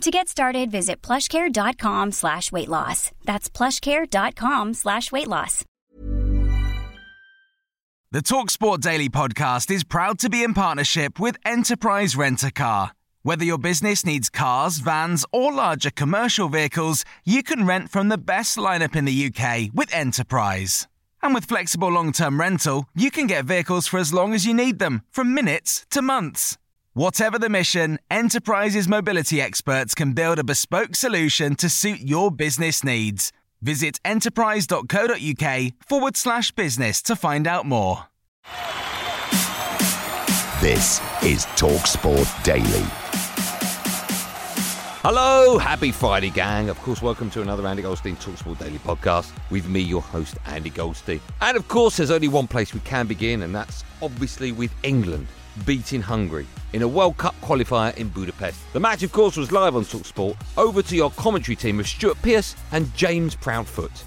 To get started, visit plushcare.com slash weight loss. That's plushcare.com slash weight loss. The TalkSport Daily podcast is proud to be in partnership with Enterprise Rent a Car. Whether your business needs cars, vans, or larger commercial vehicles, you can rent from the best lineup in the UK with Enterprise. And with flexible long term rental, you can get vehicles for as long as you need them, from minutes to months. Whatever the mission, Enterprise's mobility experts can build a bespoke solution to suit your business needs. Visit enterprise.co.uk forward slash business to find out more. This is TalkSport Daily. Hello, happy Friday, gang. Of course, welcome to another Andy Goldstein Talksport Daily podcast with me, your host, Andy Goldstein. And of course, there's only one place we can begin, and that's obviously with England beating Hungary in a World Cup qualifier in Budapest. The match, of course, was live on Talksport. Over to your commentary team of Stuart Pearce and James Proudfoot.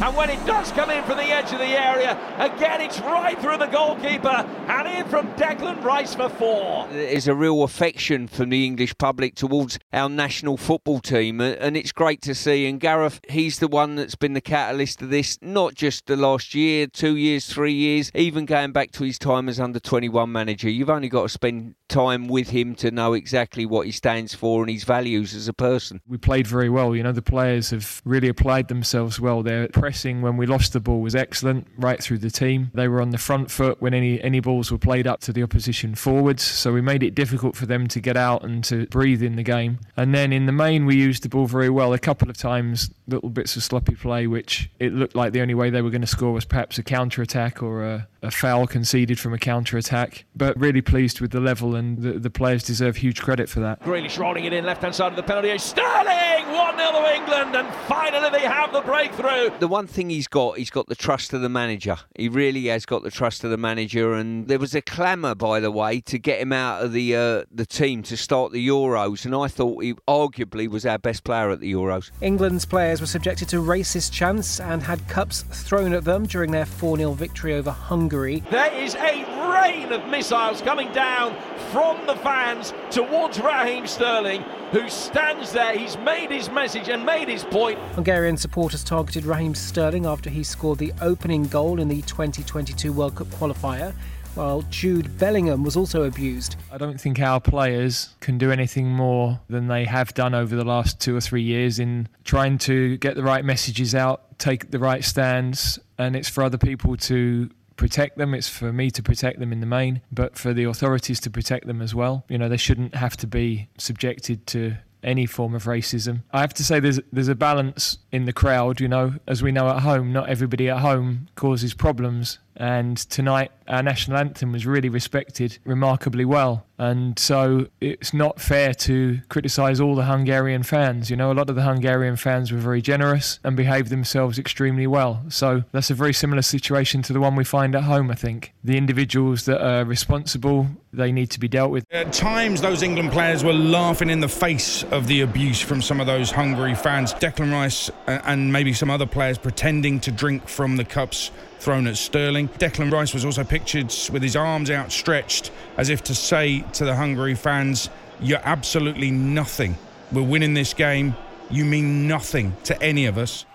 And when it does come in from the edge of the area, again it's right through the goalkeeper and in from Declan Rice for four. There's a real affection from the English public towards our national football team, and it's great to see. And Gareth, he's the one that's been the catalyst of this, not just the last year, two years, three years, even going back to his time as under 21 manager. You've only got to spend time with him to know exactly what he stands for and his values as a person. We played very well. You know, the players have really applied themselves well. They're pressing when we lost the ball was excellent right through the team. They were on the front foot when any any balls were played up to the opposition forwards, so we made it difficult for them to get out and to breathe in the game. And then in the main we used the ball very well. A couple of times little bits of sloppy play which it looked like the only way they were going to score was perhaps a counter attack or a, a foul conceded from a counter attack. But really pleased with the level and the, the players deserve huge credit for that. Grealish rolling it in left hand side of the penalty area. Sterling 1 0 to England and finally they have the breakthrough. The one thing he's got, he's got the trust of the manager. He really has got the trust of the manager. And there was a clamour, by the way, to get him out of the uh, the team to start the Euros. And I thought he arguably was our best player at the Euros. England's players were subjected to racist chants and had cups thrown at them during their 4 0 victory over Hungary. There is a rain of missiles coming down from the fans towards Raheem Sterling, who stands there. He's made his message and made his point. Hungarian supporters targeted Raheem Sterling after he scored the opening goal in the 2022 World Cup qualifier. While Jude Bellingham was also abused. I don't think our players can do anything more than they have done over the last two or three years in trying to get the right messages out, take the right stands, and it's for other people to protect them. It's for me to protect them in the main, but for the authorities to protect them as well. You know, they shouldn't have to be subjected to any form of racism. I have to say there's there's a balance in the crowd, you know, as we know at home, not everybody at home causes problems. And tonight our national anthem was really respected remarkably well. And so it's not fair to criticise all the Hungarian fans. You know, a lot of the Hungarian fans were very generous and behaved themselves extremely well. So that's a very similar situation to the one we find at home, I think. The individuals that are responsible, they need to be dealt with. At times, those England players were laughing in the face of the abuse from some of those Hungary fans. Declan Rice uh, and maybe some other players pretending to drink from the cups thrown at Sterling. Declan Rice was also pictured with his arms outstretched as if to say to the Hungary fans, You're absolutely nothing. We're winning this game. You mean nothing to any of us.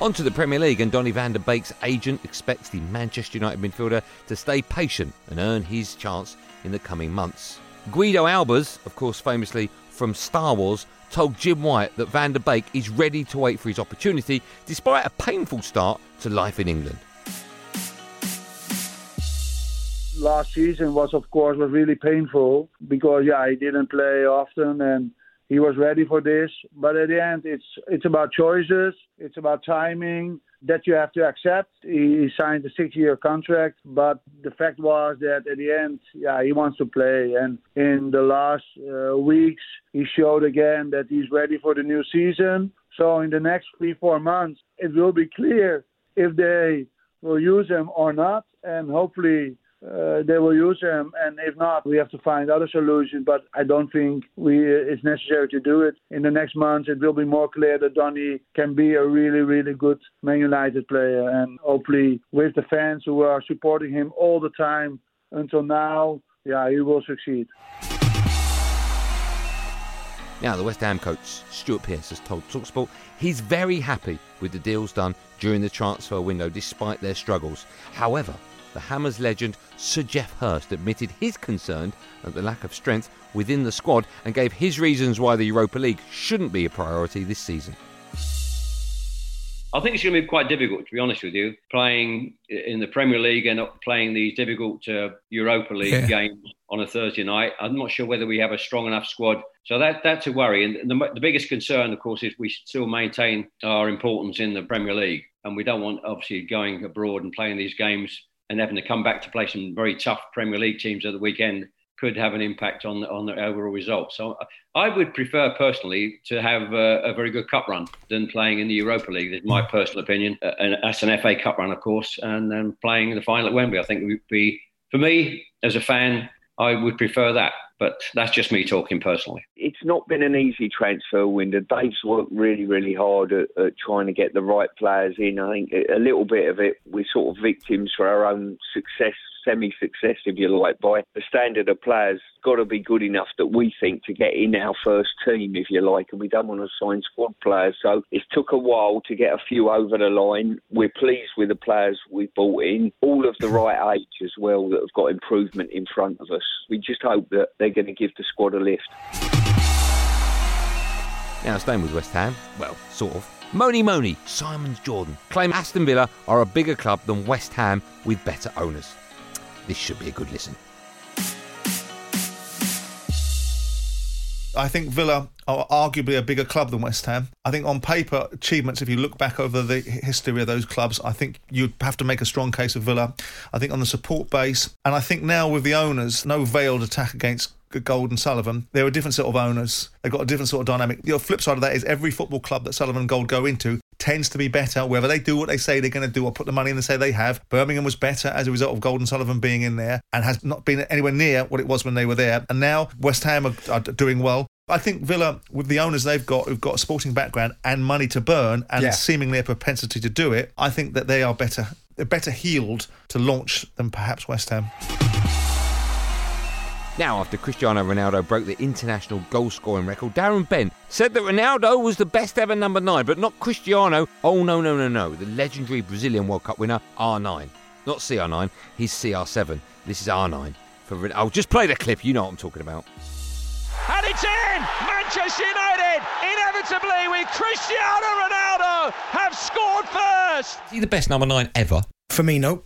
On to the Premier League, and Donny van der Beek's agent expects the Manchester United midfielder to stay patient and earn his chance in the coming months. Guido Albers, of course, famously from Star Wars, told Jim White that Van der Beek is ready to wait for his opportunity despite a painful start to life in England. Last season was, of course, was really painful because yeah, he didn't play often and he was ready for this. But at the end, it's it's about choices, it's about timing that you have to accept. He signed a six-year contract, but the fact was that at the end, yeah, he wants to play. And in the last uh, weeks, he showed again that he's ready for the new season. So in the next three, four months, it will be clear if they will use him or not, and hopefully uh, they will use him. And if not, we have to find other solutions. But I don't think we it's necessary to do it. In the next months, it will be more clear that Donny can be a really, really good Man United player, and hopefully with the fans who are supporting him all the time until now, yeah, he will succeed. Now, the West Ham coach, Stuart Pearce, has told Talksport he's very happy with the deals done during the transfer window despite their struggles. However, the Hammers legend Sir Geoff Hurst admitted his concern at the lack of strength within the squad and gave his reasons why the Europa League shouldn't be a priority this season. I think it's going to be quite difficult, to be honest with you, playing in the Premier League and not playing these difficult uh, Europa League yeah. games on a Thursday night. I'm not sure whether we have a strong enough squad. So that that's a worry. And the, the biggest concern, of course, is we still maintain our importance in the Premier League. And we don't want, obviously, going abroad and playing these games and having to come back to play some very tough Premier League teams at the weekend could have an impact on the, on the overall result. So I would prefer personally to have a, a, very good cup run than playing in the Europa League. That's my personal opinion. Uh, and that's an FA Cup run, of course, and then playing the final at Wembley. I think would be for me as a fan. I would prefer that, but that's just me talking personally. It's not been an easy transfer window. Dave's worked really, really hard at, at trying to get the right players in. I think a little bit of it, we're sort of victims for our own success semi-success, if you like, by the standard of players. Got to be good enough that we think to get in our first team, if you like, and we don't want to sign squad players. So it took a while to get a few over the line. We're pleased with the players we brought in, all of the right age as well that have got improvement in front of us. We just hope that they're going to give the squad a lift. Now, staying with West Ham, well, sort of. Moni Moni, Simons Jordan claim Aston Villa are a bigger club than West Ham with better owners. This should be a good listen. I think Villa are arguably a bigger club than West Ham. I think on paper, achievements, if you look back over the history of those clubs, I think you'd have to make a strong case of Villa. I think on the support base, and I think now with the owners, no veiled attack against Gold and Sullivan, they're a different sort of owners. They've got a different sort of dynamic. The flip side of that is every football club that Sullivan and Gold go into tends to be better, whether they do what they say they're going to do or put the money in and say they have. Birmingham was better as a result of Gold and Sullivan being in there and has not been anywhere near what it was when they were there. And now West Ham are, are doing well. I think Villa, with the owners they've got, who've got a sporting background and money to burn, and yeah. seemingly a propensity to do it, I think that they are better, better heeled to launch than perhaps West Ham. Now, after Cristiano Ronaldo broke the international goal scoring record, Darren Bent said that Ronaldo was the best ever number nine, but not Cristiano. Oh, no, no, no, no. The legendary Brazilian World Cup winner, R9. Not CR9, he's CR7. This is R9. For I'll just play the clip, you know what I'm talking about. And it's in! Manchester United, inevitably with Cristiano Ronaldo, have scored first! Is he the best number nine ever? For me, no.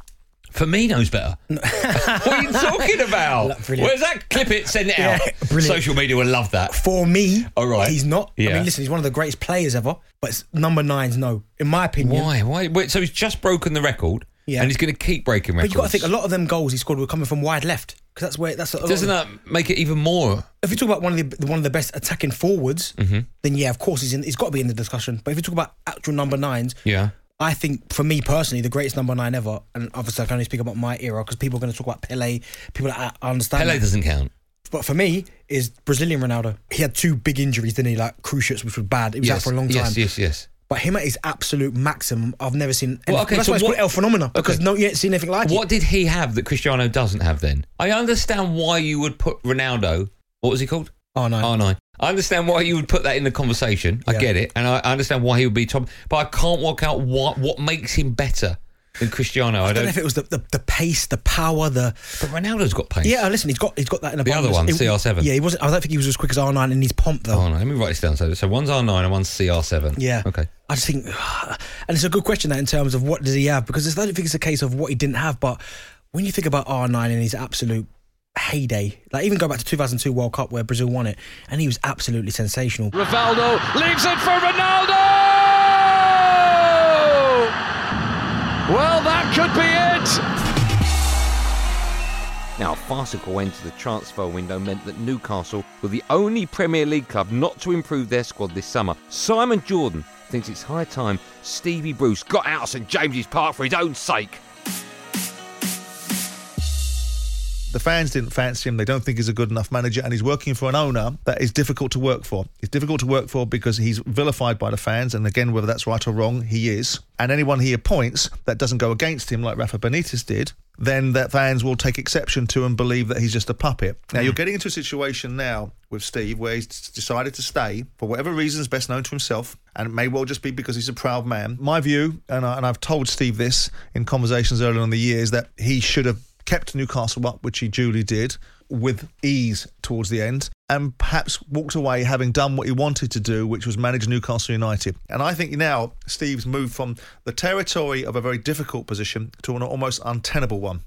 Firmino's better. what are you talking about? Where's that? Clip it, send it out. Yeah, Social media will love that. For me, all right, he's not. Yeah. I mean, listen, he's one of the greatest players ever, but number nine's no, in my opinion. Why? Why? Wait, so he's just broken the record, yeah. and he's going to keep breaking records. But you got to think a lot of them goals he scored were coming from wide left because that's where that's. Doesn't that make it even more? If you talk about one of the one of the best attacking forwards, mm-hmm. then yeah, of course he's in. He's got to be in the discussion. But if you talk about actual number nines, yeah. I think for me personally, the greatest number nine ever, and obviously I can only speak about my era because people are going to talk about Pele. People that I understand. Pele that. doesn't count. But for me, is Brazilian Ronaldo. He had two big injuries, didn't he? Like cruciates, which was bad. He was yes, out for a long time. Yes, yes, yes. But him at his absolute maximum, I've never seen. Well, okay, that's so why it's what, called El Phenomena because okay. no, you ain't seen anything like what it. What did he have that Cristiano doesn't have? Then I understand why you would put Ronaldo. What was he called? R9. R9. I understand why you would put that in the conversation. I get it, and I, understand why he would be top. But I can't work out what what makes him better than Cristiano. I, I don't, don't, know if it was the, the, the, pace, the power, the. But Ronaldo's got pace. Yeah, listen, he's got he's got that in a button. the other one, CR7. Yeah, he wasn't. I don't think he was as quick as R9 in his pomp though. Oh no, let me write this down. So, so one's R9 and one's CR7. Yeah. Okay. I just think, and it's a good question that in terms of what does he have because I don't think it's a case of what he didn't have, but when you think about R9 and his absolute heyday. Like even go back to 2002 World Cup where Brazil won it, and he was absolutely sensational. Rivaldo leaves it for Ronaldo. Well, that could be it. Now, a farcical end to the transfer window meant that Newcastle were the only Premier League club not to improve their squad this summer. Simon Jordan thinks it's high time Stevie Bruce got out of St James's Park for his own sake. The fans didn't fancy him. They don't think he's a good enough manager, and he's working for an owner that is difficult to work for. It's difficult to work for because he's vilified by the fans, and again, whether that's right or wrong, he is. And anyone he appoints that doesn't go against him, like Rafa Benitez did, then that fans will take exception to and believe that he's just a puppet. Now, you're hmm. getting into a situation now with Steve where he's decided to stay for whatever reasons best known to himself, and it may well just be because he's a proud man. My view, and, I, and I've told Steve this in conversations earlier in the year, is that he should have kept Newcastle up, which he duly did, with ease towards the end, and perhaps walked away having done what he wanted to do, which was manage Newcastle United. And I think now Steve's moved from the territory of a very difficult position to an almost untenable one.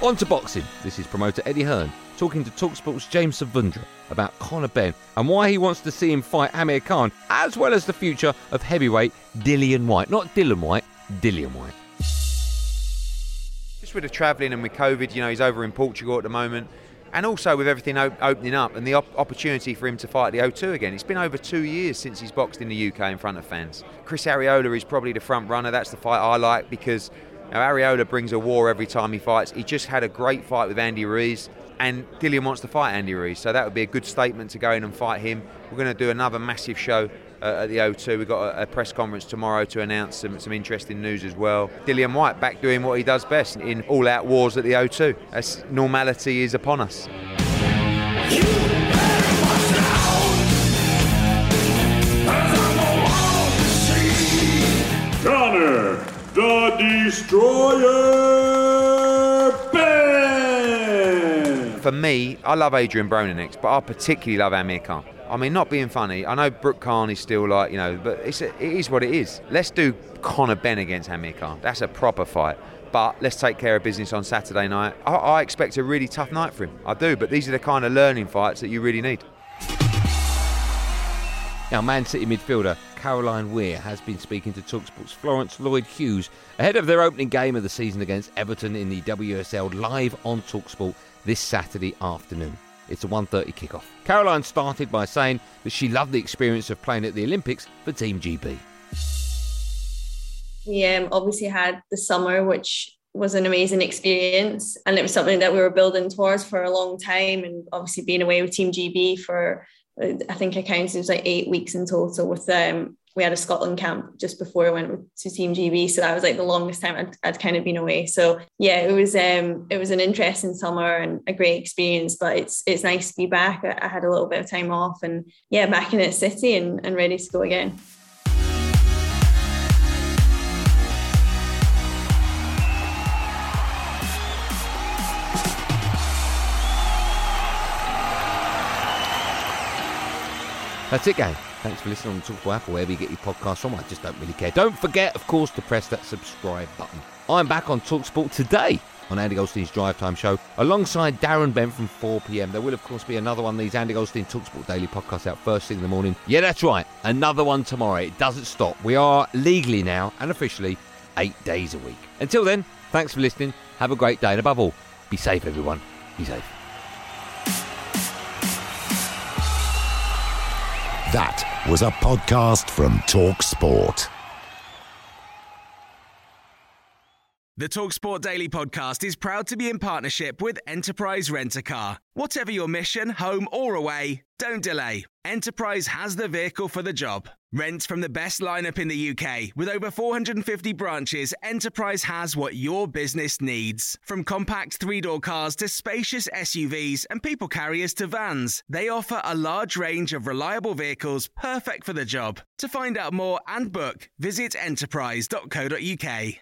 On to boxing. This is promoter Eddie Hearn talking to Talksport's James Savundra about Conor Benn and why he wants to see him fight Amir Khan, as well as the future of heavyweight Dillian Whyte. Not Dylan White, Dillian Whyte just with the travelling and with COVID, you know, he's over in Portugal at the moment. And also with everything op- opening up and the op- opportunity for him to fight the O2 again. It's been over two years since he's boxed in the UK in front of fans. Chris Arreola is probably the front runner. That's the fight I like because you know, Arreola brings a war every time he fights. He just had a great fight with Andy Ruiz and Dillian wants to fight Andy Ruiz. So that would be a good statement to go in and fight him. We're going to do another massive show at the O2. We've got a, a, press conference tomorrow to announce some, some interesting news as well. Dillian Whyte back doing what he does best in all out wars at the O2. As normality is upon us. Connor, the Destroyer Benn! For me, I love Adrian Broninics, but I particularly love Amir Khan. I mean, not being funny, I know Brook is still like, you know, but it's a, it is what it is. Let's do Conor Benn against Amir Khan. That's a proper fight. But let's take care of business on Saturday night. I, I expect a really tough night for him. I do, but these are the kind of learning fights that you really need. Now, Man City midfielder Caroline Weir has been speaking to Talksport's Florence Lloyd Hughes ahead of their opening game of the season against Everton in the WSL live on Talksport this Saturday afternoon. It's a 1.30 kickoff. Caroline started by saying that she loved the experience of playing at the Olympics for Team GB. We um, obviously had the summer, which was an amazing experience. And it was something that we were building towards for a long time. And obviously being away with Team GB for, I think I counted, it was like eight weeks in total with um, we had a Scotland camp just before I went to Team GB, so that was like the longest time I'd, I'd kind of been away. So yeah, it was um it was an interesting summer and a great experience. But it's it's nice to be back. I, I had a little bit of time off, and yeah, back in it city and, and ready to go again. That's it, gang. Thanks for listening on Talksport Apple, wherever you get your podcast from. I just don't really care. Don't forget, of course, to press that subscribe button. I'm back on Talksport today on Andy Goldstein's Drive Time Show alongside Darren Bent from 4 p.m. There will, of course, be another one of these Andy Goldstein Talksport Daily podcasts out first thing in the morning. Yeah, that's right. Another one tomorrow. It doesn't stop. We are legally now and officially eight days a week. Until then, thanks for listening. Have a great day. And above all, be safe, everyone. Be safe. That was a podcast from Talk Sport. The Talksport Daily podcast is proud to be in partnership with Enterprise Rent a Car. Whatever your mission, home or away, don't delay. Enterprise has the vehicle for the job. Rent from the best lineup in the UK. With over 450 branches, Enterprise has what your business needs. From compact three door cars to spacious SUVs and people carriers to vans, they offer a large range of reliable vehicles perfect for the job. To find out more and book, visit enterprise.co.uk.